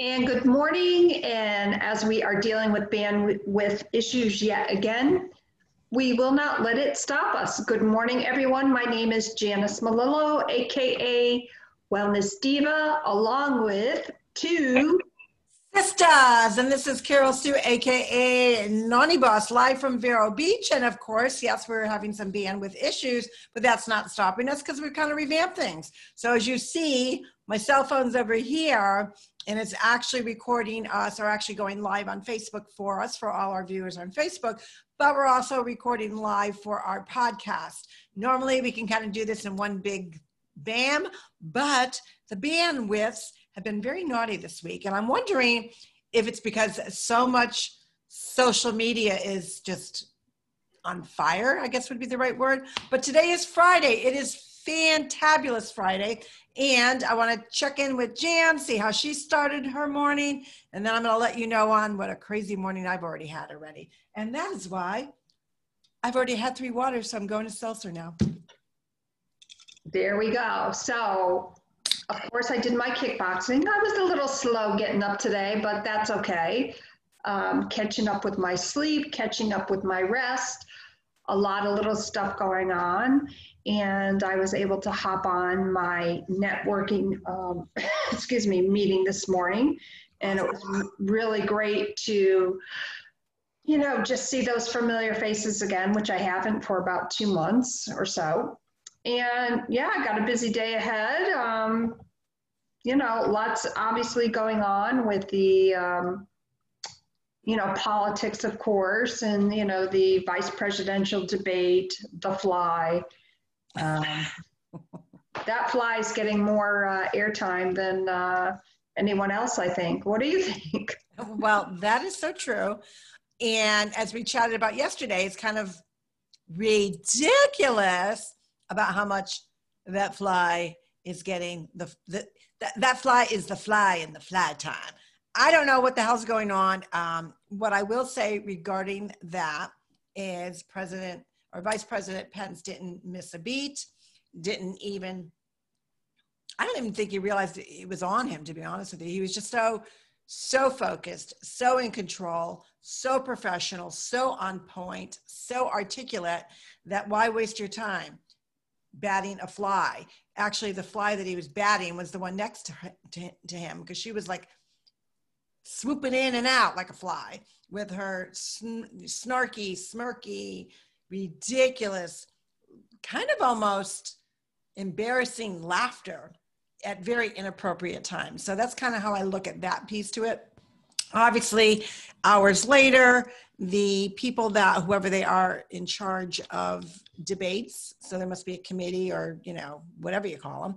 And good morning. And as we are dealing with bandwidth issues yet again, we will not let it stop us. Good morning, everyone. My name is Janice Malillo, AKA Wellness Diva, along with two Sisters, and this is Carol Sue, aka Nani Boss, live from Vero Beach. And of course, yes, we're having some bandwidth issues, but that's not stopping us because we've kind of revamped things. So as you see, my cell phone's over here, and it's actually recording us or actually going live on Facebook for us, for all our viewers on Facebook, but we're also recording live for our podcast. Normally, we can kind of do this in one big bam, but the bandwidths have been very naughty this week. And I'm wondering if it's because so much social media is just on fire, I guess would be the right word. But today is Friday. It is fantabulous Friday. And I want to check in with Jan, see how she started her morning. And then I'm going to let you know on what a crazy morning I've already had already. And that is why I've already had three waters. So I'm going to seltzer now. There we go. So of course, I did my kickboxing. I was a little slow getting up today, but that's okay. Um, catching up with my sleep, catching up with my rest, a lot of little stuff going on. And I was able to hop on my networking, um, excuse me, meeting this morning. And it was really great to, you know, just see those familiar faces again, which I haven't for about two months or so and yeah, I got a busy day ahead. Um, you know, lots obviously going on with the, um, you know, politics, of course, and, you know, the vice presidential debate, the fly. Um, that fly is getting more uh, airtime than uh, anyone else, I think. What do you think? Well, that is so true. And as we chatted about yesterday, it's kind of ridiculous about how much that fly is getting the, the that, that fly is the fly in the fly time. I don't know what the hell's going on. Um, what I will say regarding that is President or Vice President Pence didn't miss a beat, didn't even, I don't even think he realized it was on him, to be honest with you. He was just so, so focused, so in control, so professional, so on point, so articulate that why waste your time? Batting a fly. Actually, the fly that he was batting was the one next to, to, to him because she was like swooping in and out like a fly with her sn- snarky, smirky, ridiculous, kind of almost embarrassing laughter at very inappropriate times. So that's kind of how I look at that piece to it. Obviously, hours later, the people that whoever they are in charge of debates so there must be a committee or you know whatever you call them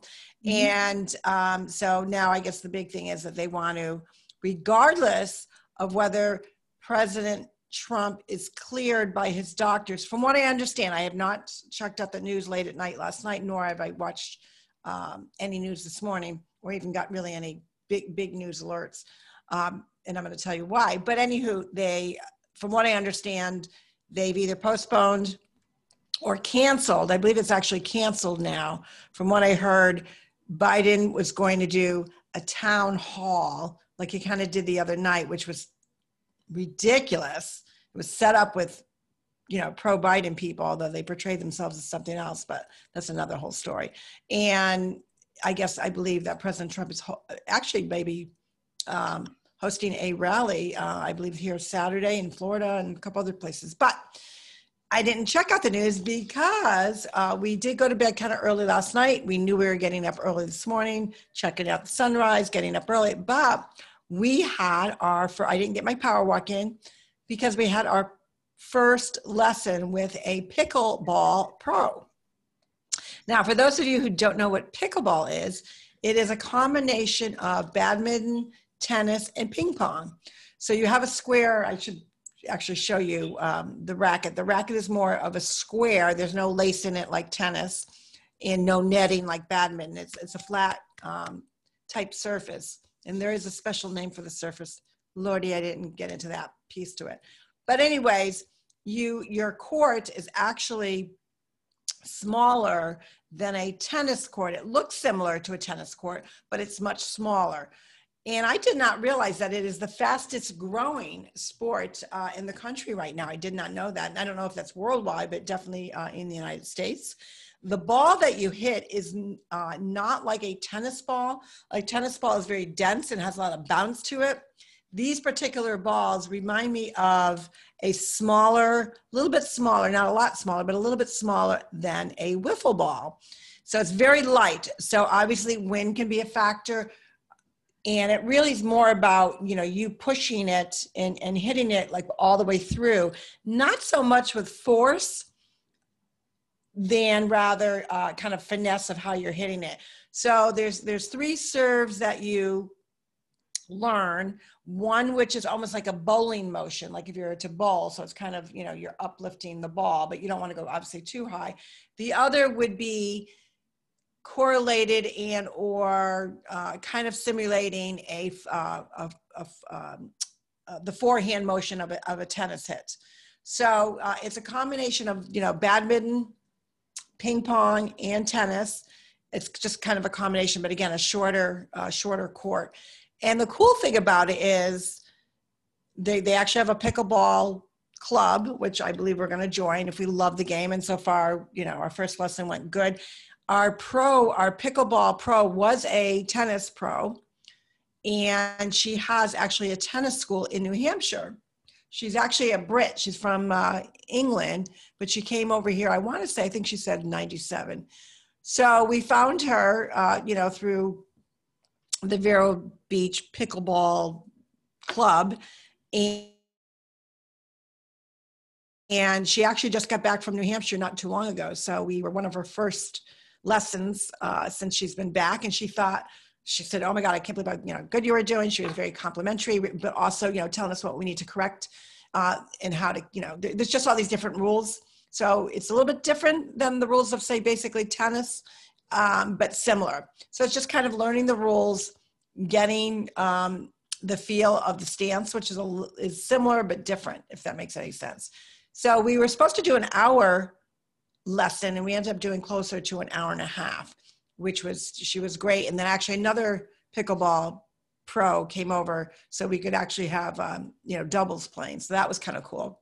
mm-hmm. and um, so now i guess the big thing is that they want to regardless of whether president trump is cleared by his doctors from what i understand i have not checked out the news late at night last night nor have i watched um, any news this morning or even got really any big big news alerts um, and i'm going to tell you why but anywho they from what i understand they've either postponed or canceled. I believe it's actually canceled now. From what I heard, Biden was going to do a town hall like he kind of did the other night, which was ridiculous. It was set up with, you know, pro Biden people, although they portrayed themselves as something else, but that's another whole story. And I guess I believe that President Trump is ho- actually maybe um, hosting a rally, uh, I believe here Saturday in Florida and a couple other places. But I didn't check out the news because uh, we did go to bed kind of early last night. We knew we were getting up early this morning, checking out the sunrise, getting up early. But we had our, for I didn't get my power walk in because we had our first lesson with a pickleball pro. Now, for those of you who don't know what pickleball is, it is a combination of badminton, tennis, and ping pong. So you have a square, I should actually show you um, the racket. The racket is more of a square. There's no lace in it like tennis and no netting like badminton. It's, it's a flat um, type surface. And there is a special name for the surface. Lordy, I didn't get into that piece to it. But anyways, you your court is actually smaller than a tennis court. It looks similar to a tennis court, but it's much smaller. And I did not realize that it is the fastest growing sport uh, in the country right now. I did not know that. And I don't know if that's worldwide, but definitely uh, in the United States. The ball that you hit is uh, not like a tennis ball. A tennis ball is very dense and has a lot of bounce to it. These particular balls remind me of a smaller, a little bit smaller, not a lot smaller, but a little bit smaller than a wiffle ball. So it's very light. So obviously, wind can be a factor and it really is more about you know you pushing it and, and hitting it like all the way through. Not so much with force than rather uh, kind of finesse of how you're hitting it. So there's there's three serves that you learn. One which is almost like a bowling motion like if you're to bowl so it's kind of you know you're uplifting the ball but you don't want to go obviously too high. The other would be correlated and or uh, kind of simulating a, uh, a, a um, uh, the forehand motion of a, of a tennis hit. So uh, it's a combination of you know badminton, ping pong, and tennis. It's just kind of a combination, but again, a shorter uh, shorter court. And the cool thing about it is they they actually have a pickleball club, which I believe we're going to join if we love the game. And so far, you know, our first lesson went good our pro, our pickleball pro was a tennis pro, and she has actually a tennis school in New Hampshire. She's actually a Brit. She's from uh, England, but she came over here. I want to say, I think she said 97. So we found her, uh, you know, through the Vero Beach Pickleball Club. And, and she actually just got back from New Hampshire not too long ago. So we were one of her first lessons uh, since she's been back, and she thought she said, "Oh my God, I can't believe how you know good you were doing." She was very complimentary, but also you know telling us what we need to correct uh, and how to you know. There's just all these different rules, so it's a little bit different than the rules of say basically tennis, um, but similar. So it's just kind of learning the rules, getting um, the feel of the stance, which is a, is similar but different, if that makes any sense. So we were supposed to do an hour lesson and we ended up doing closer to an hour and a half which was she was great. And then actually another pickleball pro came over so we could actually have um, you know doubles playing. So that was kind of cool.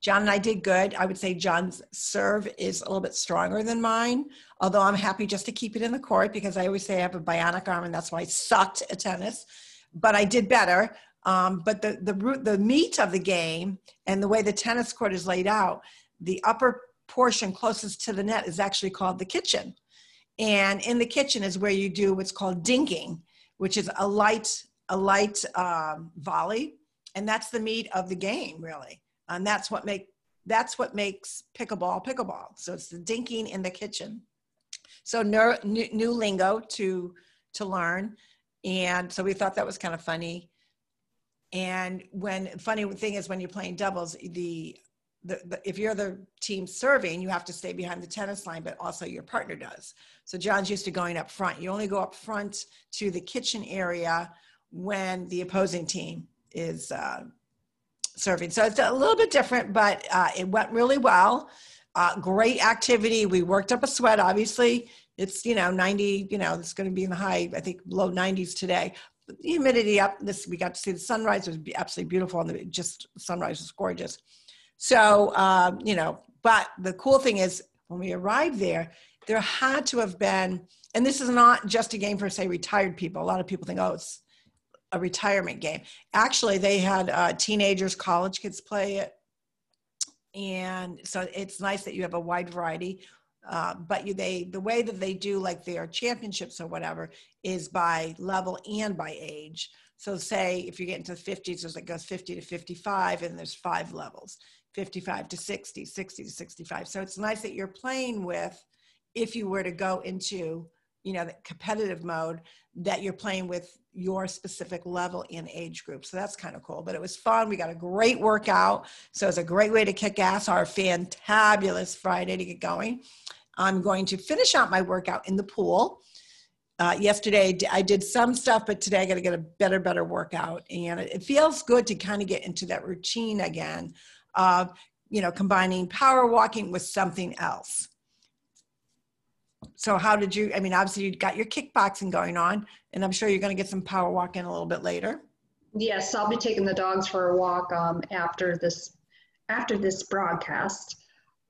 John and i did good. I would say john's serve is a little bit stronger than mine although i'm happy just to keep it in the court because i always say i have a bionic arm and that's why i sucked at tennis. But i did better. Um, but the, the the meat of the game and the way the tennis court is laid out the upper portion closest to the net is actually called the kitchen. And in the kitchen is where you do what's called dinking, which is a light, a light um, volley. And that's the meat of the game, really. And that's what make that's what makes pickleball pickleball. So it's the dinking in the kitchen. So new, new lingo to to learn, and so we thought that was kind of funny. And when funny thing is when you're playing doubles, the the, the, if you're the team serving, you have to stay behind the tennis line, but also your partner does. So John's used to going up front. You only go up front to the kitchen area when the opposing team is uh, serving. So it's a little bit different, but uh, it went really well. Uh, great activity. We worked up a sweat. Obviously, it's you know 90. You know it's going to be in the high. I think low 90s today. But the humidity up. This we got to see the sunrise. It was absolutely beautiful, and the just sunrise was gorgeous. So, um, you know, but the cool thing is when we arrived there, there had to have been, and this is not just a game for, say, retired people. A lot of people think, oh, it's a retirement game. Actually, they had uh, teenagers, college kids play it. And so it's nice that you have a wide variety. Uh, but you, they the way that they do like their championships or whatever is by level and by age. So say if you get into the 50s, it goes 50 to 55, and there's five levels. 55 to 60, 60 to 65. So it's nice that you're playing with, if you were to go into, you know, the competitive mode, that you're playing with your specific level in age group. So that's kind of cool. But it was fun. We got a great workout. So it's a great way to kick ass our fantabulous Friday to get going. I'm going to finish out my workout in the pool. Uh, yesterday I did some stuff, but today I got to get a better, better workout. And it feels good to kind of get into that routine again of you know combining power walking with something else so how did you? I mean, obviously you got your kickboxing going on, and I'm sure you're going to get some power walking a little bit later. Yes, I'll be taking the dogs for a walk um, after this after this broadcast.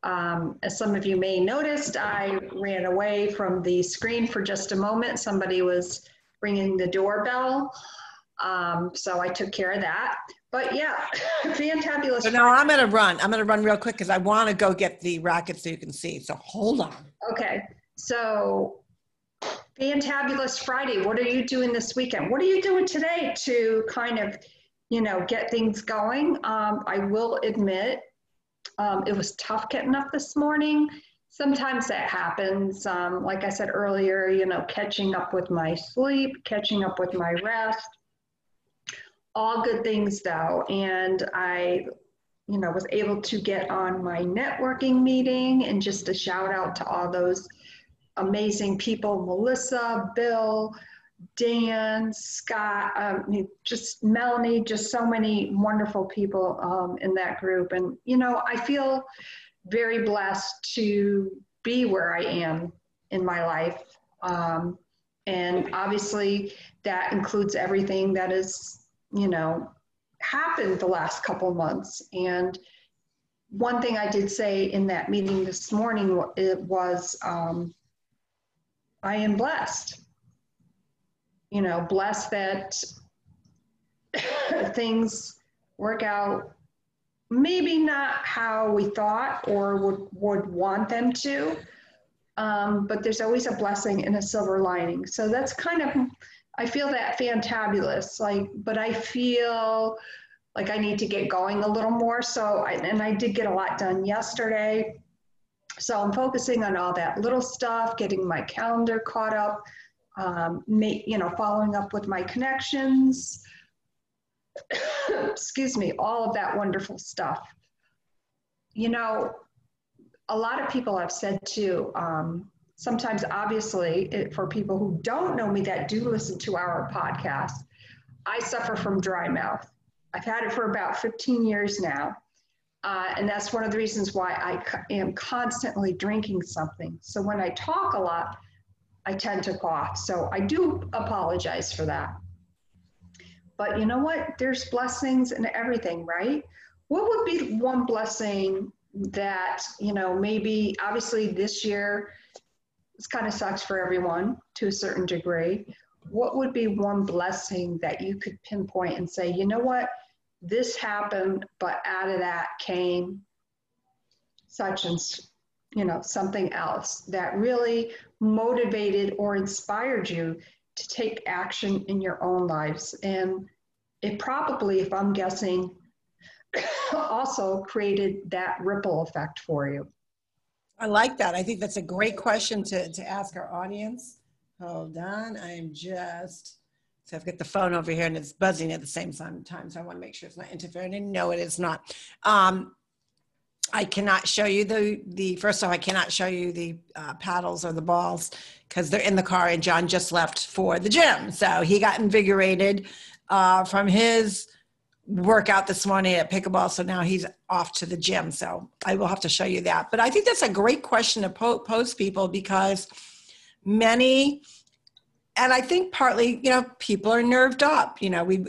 Um, as some of you may noticed, I ran away from the screen for just a moment. Somebody was ringing the doorbell, um, so I took care of that. But yeah, fantabulous. So now I'm going to run. I'm going to run real quick because I want to go get the racket so you can see. So hold on. Okay, so fantabulous Friday. What are you doing this weekend? What are you doing today to kind of, you know, get things going? Um, I will admit, um, it was tough getting up this morning. Sometimes that happens. Um, like I said earlier, you know, catching up with my sleep, catching up with my rest. All good things though. And I, you know, was able to get on my networking meeting and just a shout out to all those amazing people Melissa, Bill, Dan, Scott, um, just Melanie, just so many wonderful people um, in that group. And, you know, I feel very blessed to be where I am in my life. Um, and obviously, that includes everything that has, you know, happened the last couple months. And one thing I did say in that meeting this morning it was um, I am blessed. You know, blessed that things work out maybe not how we thought or would, would want them to, um, but there's always a blessing and a silver lining. So that's kind of, I feel that fantabulous. Like, but I feel like I need to get going a little more. So, I, and I did get a lot done yesterday. So I'm focusing on all that little stuff, getting my calendar caught up, um, you know, following up with my connections, excuse me, all of that wonderful stuff. You know, a lot of people have said too, um, sometimes obviously it, for people who don't know me that do listen to our podcast, I suffer from dry mouth. I've had it for about 15 years now. Uh, and that's one of the reasons why I am constantly drinking something. So when I talk a lot, I tend to cough. So I do apologize for that. But you know what? There's blessings in everything, right? What would be one blessing that, you know, maybe obviously this year this kind of sucks for everyone to a certain degree. What would be one blessing that you could pinpoint and say, you know what? This happened, but out of that came such and you know something else that really motivated or inspired you to take action in your own lives. And it probably, if I'm guessing, also created that ripple effect for you. I like that. I think that's a great question to, to ask our audience. Hold on. I am just, so I've got the phone over here and it's buzzing at the same time. So I want to make sure it's not interfering. And no, it is not. Um, I cannot show you the the first off. I cannot show you the uh, paddles or the balls because they're in the car, and John just left for the gym, so he got invigorated uh, from his workout this morning at pickleball. So now he's off to the gym. So I will have to show you that. But I think that's a great question to po- pose people because many, and I think partly, you know, people are nerved up. You know, we,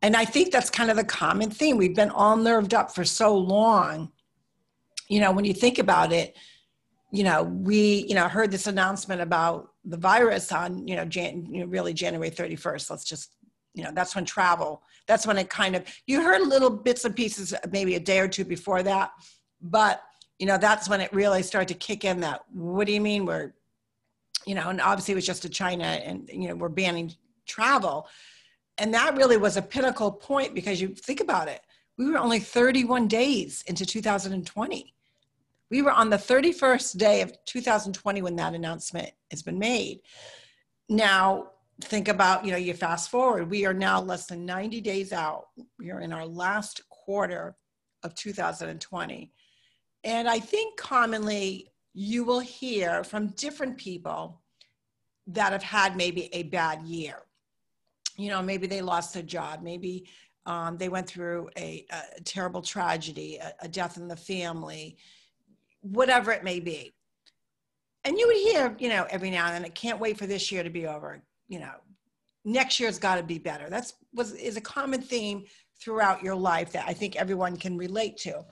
and I think that's kind of the common theme. We've been all nerved up for so long. You know, when you think about it, you know, we, you know, heard this announcement about the virus on, you know, Jan, you know, really January 31st. Let's just, you know, that's when travel, that's when it kind of, you heard little bits and pieces maybe a day or two before that, but, you know, that's when it really started to kick in that, what do you mean we're, you know, and obviously it was just to China and, you know, we're banning travel. And that really was a pinnacle point because you think about it we were only 31 days into 2020 we were on the 31st day of 2020 when that announcement has been made. Now think about you know you fast forward we are now less than 90 days out we are in our last quarter of 2020 and i think commonly you will hear from different people that have had maybe a bad year you know, maybe they lost their job, maybe um, they went through a, a terrible tragedy, a, a, death in the family, whatever it may be. and you would hear, you know, every now and then, I can't wait for this year to be over. You know, next year's got to be better. That's was is a common theme throughout your life that I think everyone can relate to.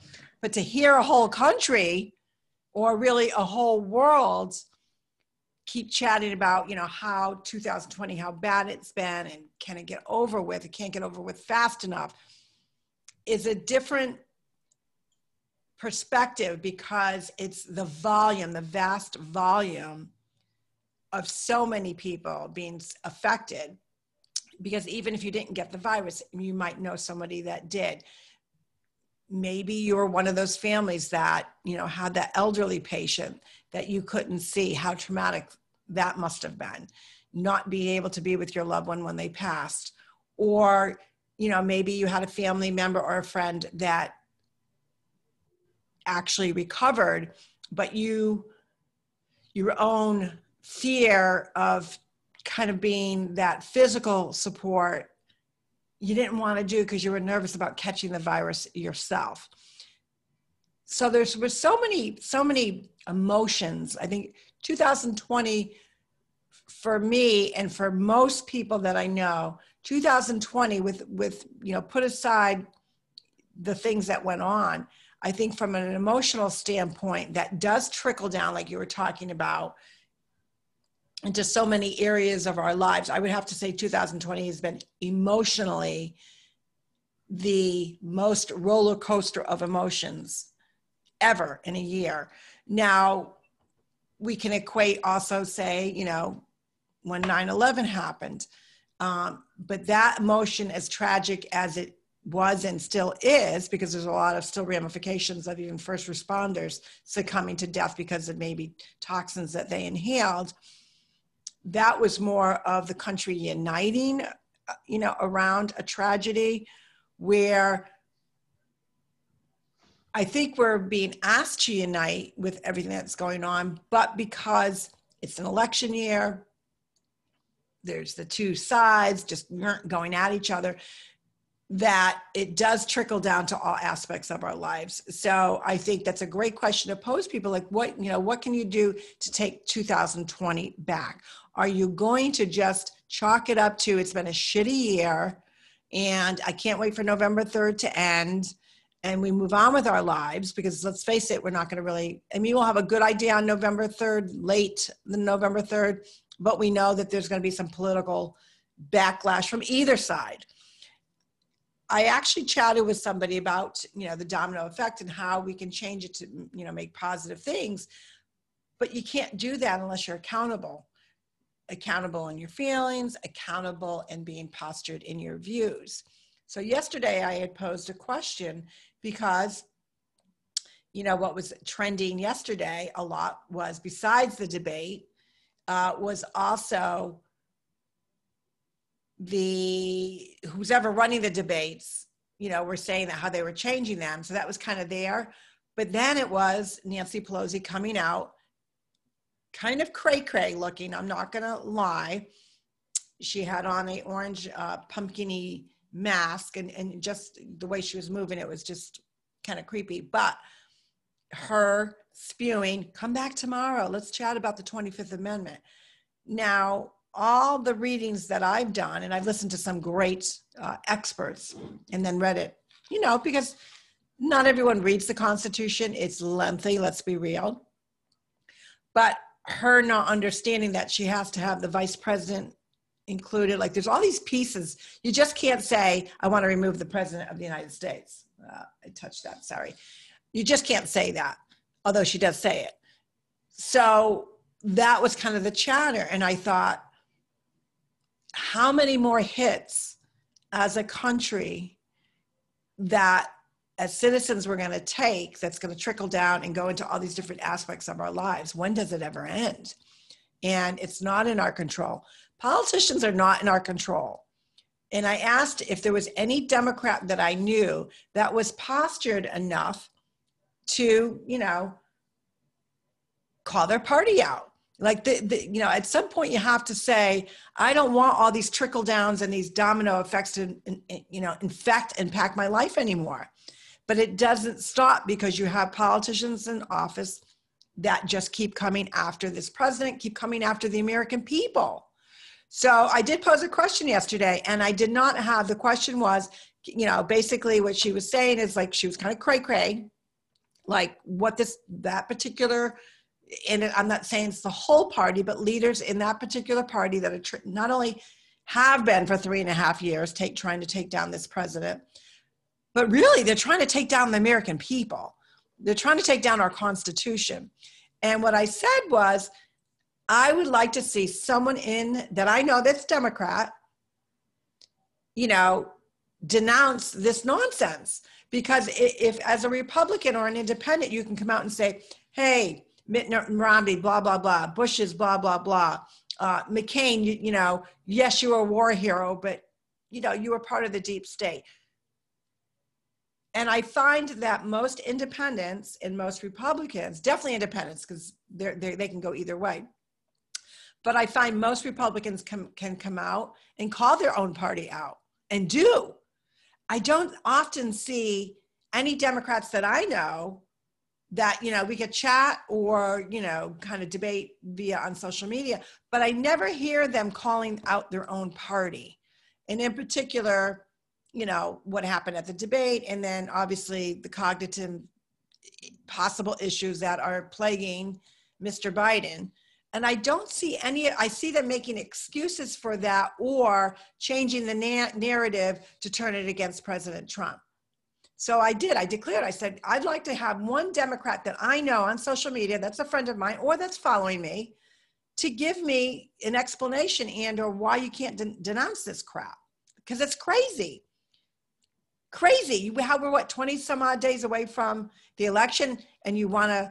But to hear a whole country or really a whole world keep chatting about, you know, how 2020, how bad it's been and can it get over with? It can't get over with fast enough is a different perspective because it's the volume, the vast volume of so many people being affected. Because even if you didn't get the virus, you might know somebody that did. Maybe you're one of those families that, you know, had that elderly patient that you couldn't see. How traumatic that must have been. Not being able to be with your loved one when they passed. Or, you know, maybe you had a family member or a friend that actually recovered, but you, your own fear of kind of being that physical support you didn't want to do because you were nervous about catching the virus yourself. So there's was so many so many emotions. I think 2020 for me and for most people that i know 2020 with with you know put aside the things that went on I think from an emotional standpoint, that does trickle down, like you were talking about, into so many areas of our lives. I would have to say 2020 has been emotionally the most roller coaster of emotions ever in a year. Now, we can equate also, say, you know, when 9 11 happened. Um, but that emotion, as tragic as it was and still is because there's a lot of still ramifications of even first responders succumbing to death because of maybe toxins that they inhaled that was more of the country uniting uh, you know around a tragedy where i think we're being asked to unite with everything that's going on but because it's an election year there's the two sides just going at each other that it does trickle down to all aspects of our lives. So I think that's a great question to pose people like what, you know, what can you do to take 2020 back? Are you going to just chalk it up to it's been a shitty year and I can't wait for November 3rd to end and we move on with our lives because let's face it, we're not going to really, I mean, we'll have a good idea on November 3rd, late the November 3rd, but we know that there's going to be some political backlash from either side. I actually chatted with somebody about, you know, the domino effect and how we can change it to, you know, make positive things. But you can't do that unless you're accountable. Accountable in your feelings, accountable and being postured in your views. So yesterday I had posed a question because you know what was trending yesterday a lot was besides the debate uh, was also the who's ever running the debates, you know, were saying that how they were changing them. So that was kind of there. But then it was Nancy Pelosi coming out, kind of cray cray looking. I'm not going to lie. She had on a orange uh, pumpkiny mask, and and just the way she was moving, it was just kind of creepy. But her spewing, "Come back tomorrow. Let's chat about the 25th Amendment." Now all the readings that I've done, and I've listened to some great uh, experts and then read it, you know, because not everyone reads the Constitution. It's lengthy, let's be real. But her not understanding that she has to have the vice president included, like there's all these pieces. You just can't say, I want to remove the president of the United States. Uh, I touched that, sorry. You just can't say that, although she does say it. So that was kind of the chatter. And I thought, how many more hits as a country that as citizens we're going to take that's going to trickle down and go into all these different aspects of our lives? When does it ever end? And it's not in our control. Politicians are not in our control. And i asked if there was any democrat that i knew that was postured enough to you know call their party out like the, the, you know at some point you have to say i don't want all these trickle downs and these domino effects to you know infect and pack my life anymore but it doesn't stop because you have politicians in office that just keep coming after this president, keep coming after the American people. So I did pose a question yesterday, and I did not have the question was, you know, basically what she was saying is like she was kind of cray cray, like what this that particular and I'm not saying it's the whole party, but leaders in that particular party that are tr- not only have been for three and a half years take trying to take down this president, but really they're trying to take down the American people. They're trying to take down our Constitution. And what I said was, I would like to see someone in that I know that's Democrat, you know, denounce this nonsense. Because if, as a Republican or an independent, you can come out and say, hey, Mitt Romney, blah, blah, blah, Bush's, blah, blah, blah, uh, McCain, you, you know, yes, you were a war hero, but, you know, you were part of the deep state. And I find that most independents and most Republicans, definitely independents, because they're, they can go either way, but I find most Republicans can, can come out and call their own party out and do. I don't often see any Democrats that I know that, you know, we could chat or, you know, kind of debate via on social media, but I never hear them calling out their own party. And in particular, you know, what happened at the debate, and then obviously the cognitive possible issues that are plaguing Mr. Biden. And I don't see any, I see them making excuses for that or changing the na- narrative to turn it against President Trump. So I did, I declared, I said, I'd like to have one Democrat that I know on social media that's a friend of mine or that's following me to give me an explanation and or why you can't de- denounce this crap because it's crazy crazy how we're what 20 some odd days away from the election and you want to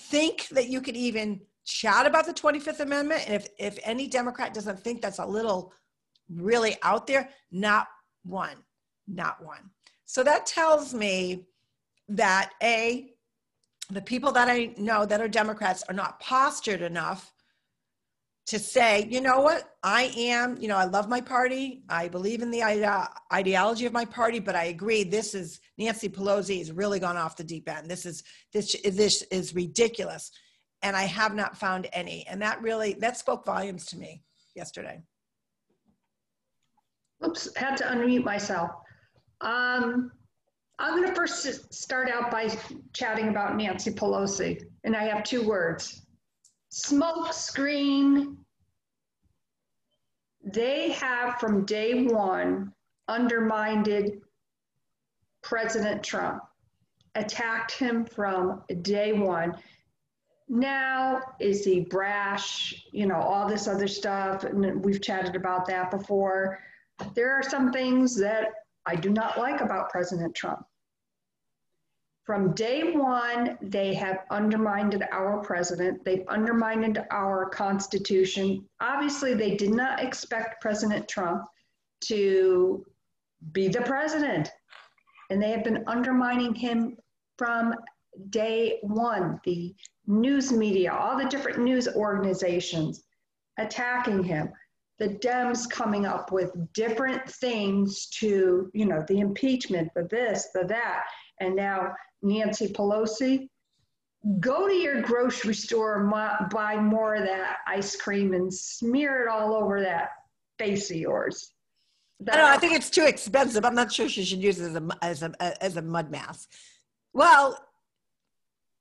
think that you could even chat about the 25th Amendment. And if, if any Democrat doesn't think that's a little really out there, not one, not one. So that tells me that A, the people that I know that are Democrats are not postured enough to say, you know what, I am, you know, I love my party. I believe in the ide- ideology of my party, but I agree this is Nancy Pelosi has really gone off the deep end. This is this this is ridiculous and I have not found any. And that really that spoke volumes to me yesterday. Oops, had to unmute myself. Um, I'm going to first start out by chatting about Nancy Pelosi, and I have two words: smoke screen. They have from day one undermined President Trump, attacked him from day one. Now is he brash you know all this other stuff and we've chatted about that before. There are some things that i do not like about president trump. From day one they have undermined our president. They've undermined our constitution. Obviously they did not expect president trump to be the president and they have been undermining him from day one, the news media, all the different news organizations attacking him, the Dems coming up with different things to, you know, the impeachment, the this, the that, and now Nancy Pelosi. Go to your grocery store, buy more of that ice cream, and smear it all over that face of yours. That, I, know, I think it's too expensive. I'm not sure she should use it as a as a as a mud mask. Well,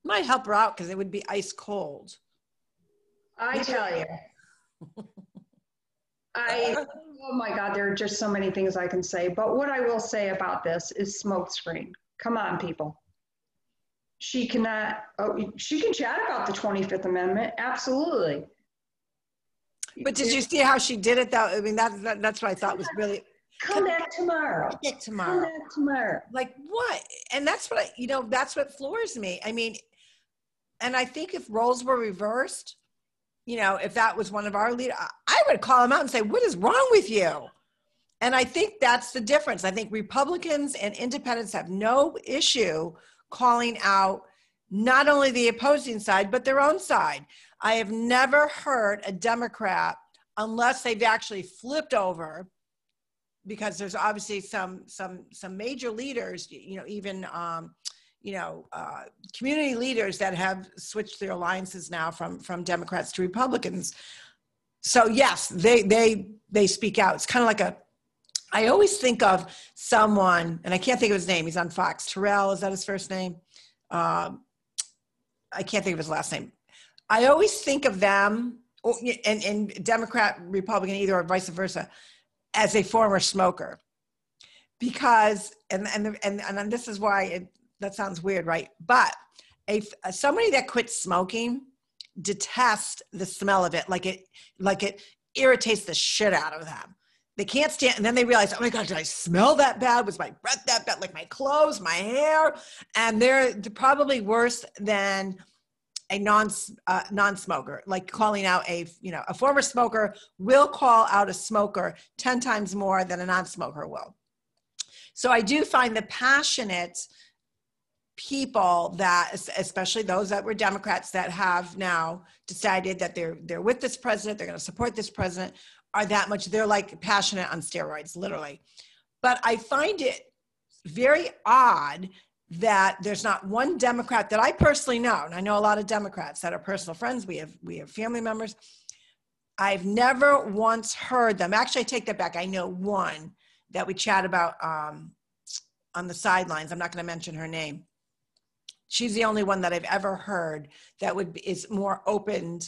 might help her out because it would be ice cold. I tell you. I oh my god, there are just so many things I can say. But what I will say about this is smokescreen. Come on, people. She cannot. Oh, she can chat about the Twenty Fifth Amendment. Absolutely. But did you see how she did it? Though I mean, that, that that's what I thought was really. Come back tomorrow. Come back tomorrow. Come back tomorrow. Like what? And that's what I, you know. That's what floors me. I mean, and I think if roles were reversed, you know, if that was one of our leaders, I would call him out and say, What is wrong with you? And I think that's the difference. I think Republicans and independents have no issue calling out not only the opposing side, but their own side. I have never heard a Democrat, unless they've actually flipped over, because there's obviously some some some major leaders, you know, even um, you know, uh, community leaders that have switched their alliances now from from Democrats to Republicans. So yes, they they they speak out. It's kind of like a. I always think of someone, and I can't think of his name. He's on Fox. Terrell is that his first name? Um, I can't think of his last name. I always think of them, and, and Democrat, Republican, either or vice versa, as a former smoker, because and and and and this is why it, that sounds weird, right? But a somebody that quits smoking detests the smell of it, like it like it irritates the shit out of them. They can't stand, and then they realize, oh my god, did I smell that bad? Was my breath that bad? Like my clothes, my hair, and they're probably worse than a non uh, non-smoker like calling out a you know a former smoker will call out a smoker 10 times more than a non-smoker will so i do find the passionate people that especially those that were democrats that have now decided that they're they're with this president they're going to support this president are that much they're like passionate on steroids literally but i find it very odd that there's not one Democrat that I personally know, and I know a lot of Democrats that are personal friends. We have we have family members. I've never once heard them. Actually, I take that back. I know one that we chat about um, on the sidelines. I'm not going to mention her name. She's the only one that I've ever heard that would be, is more open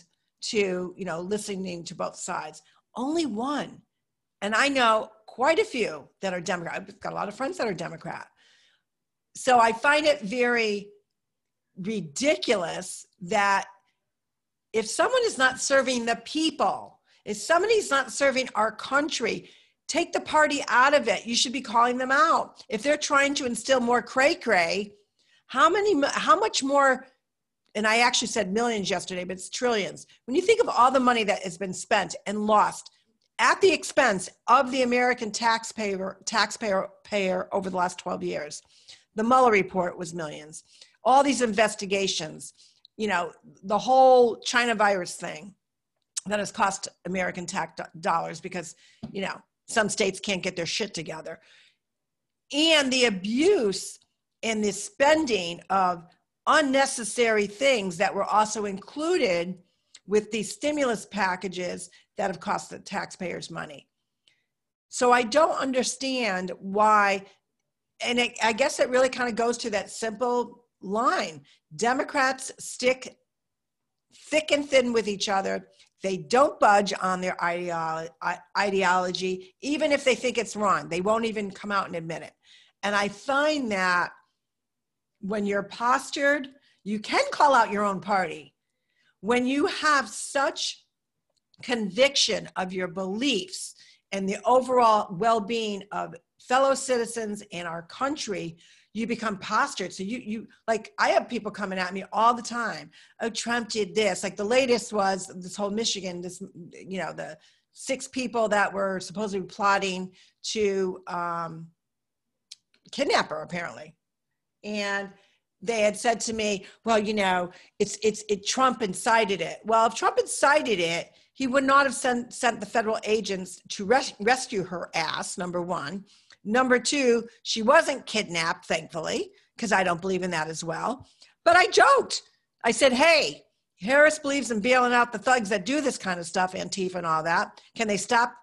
to you know listening to both sides. Only one, and I know quite a few that are Democrat. I've got a lot of friends that are Democrat so I find it very ridiculous that if someone is not serving the people, if somebody's not serving our country, take the party out of it. You should be calling them out. If they're trying to instill more cray cray, how many, how much more? And I actually said millions yesterday, but it's trillions. When you think of all the money that has been spent and lost at the expense of the American taxpayer taxpayer payer over the last 12 years, the Mueller report was millions. All these investigations, you know, the whole China virus thing that has cost American tax dollars because, you know, some states can't get their shit together. And the abuse and the spending of unnecessary things that were also included with these stimulus packages that have cost the taxpayers money. So I don't understand why and it, I guess it really kind of goes to that simple line Democrats stick thick and thin with each other. They don't budge on their ideology, even if they think it's wrong. They won't even come out and admit it. And I find that when you're postured, you can call out your own party. When you have such conviction of your beliefs and the overall well being of fellow citizens in our country you become postured. So you you like i have people coming at me all the time. Oh trump did this. Like the latest was this whole michigan this you know the six people that were supposedly plotting to um, kidnap her apparently and they had said to me well you know it's it's it trump incited it well if trump incited it he would not have sent sent the federal agents to res- rescue her ass number one Number two, she wasn't kidnapped, thankfully, because I don't believe in that as well. But I joked. I said, hey, Harris believes in bailing out the thugs that do this kind of stuff, Antifa and all that. Can they stop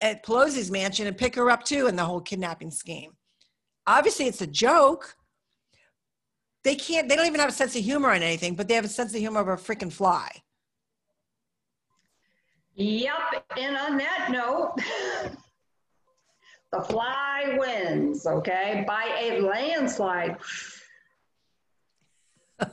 at Pelosi's mansion and pick her up too in the whole kidnapping scheme? Obviously, it's a joke. They can't, they don't even have a sense of humor on anything, but they have a sense of humor of a freaking fly. Yep. And on that note, The fly wins, okay, by a landslide.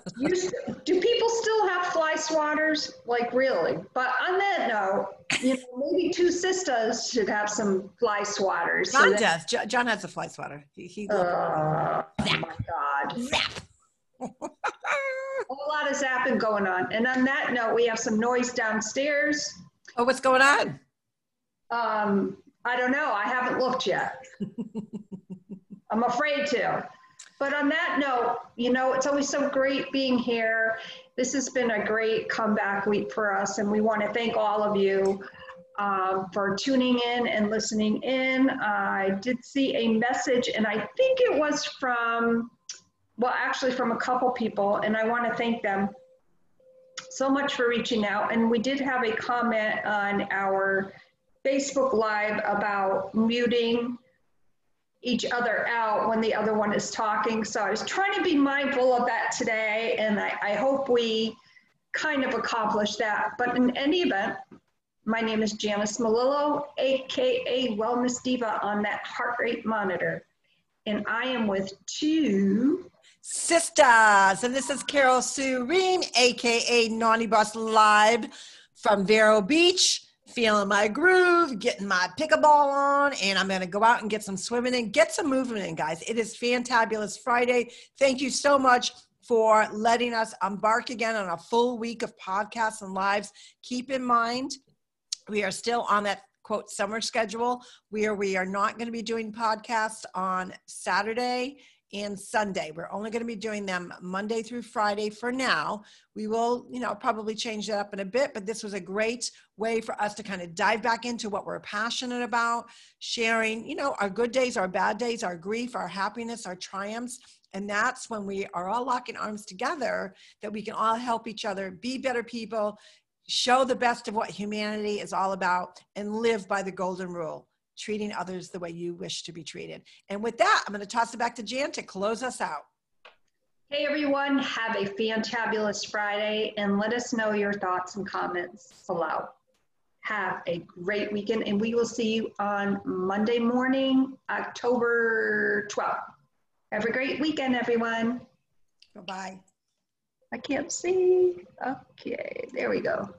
do people still have fly swatters? Like really? But on that note, you know, maybe two sisters should have some fly swatters. John so does. John has a fly swatter. He, he uh, oh my God. Zap. A lot of zapping going on. And on that note, we have some noise downstairs. Oh, what's going on? Um, I don't know. I haven't looked yet. I'm afraid to. But on that note, you know, it's always so great being here. This has been a great comeback week for us, and we want to thank all of you um, for tuning in and listening in. I did see a message, and I think it was from well, actually from a couple people, and I want to thank them so much for reaching out. And we did have a comment on our Facebook Live about muting each other out when the other one is talking. So I was trying to be mindful of that today, and I, I hope we kind of accomplished that. But in any event, my name is Janice Malillo, AKA Wellness Diva on that heart rate monitor. And I am with two sisters. And this is Carol Sue Ream, aka Naughty Boss Live from Vero Beach. Feeling my groove, getting my pickleball on, and I'm gonna go out and get some swimming and get some movement in, guys. It is fantabulous Friday. Thank you so much for letting us embark again on a full week of podcasts and lives. Keep in mind, we are still on that quote summer schedule where we are not going to be doing podcasts on Saturday and Sunday. We're only going to be doing them Monday through Friday for now. We will, you know, probably change that up in a bit, but this was a great way for us to kind of dive back into what we're passionate about, sharing, you know, our good days, our bad days, our grief, our happiness, our triumphs. And that's when we are all locking arms together that we can all help each other be better people, show the best of what humanity is all about, and live by the golden rule treating others the way you wish to be treated. And with that, I'm going to toss it back to Jan to close us out. Hey everyone, have a fantabulous Friday and let us know your thoughts and comments below. Have a great weekend and we will see you on Monday morning, October 12th. Have a great weekend, everyone. Bye bye. I can't see. Okay, there we go.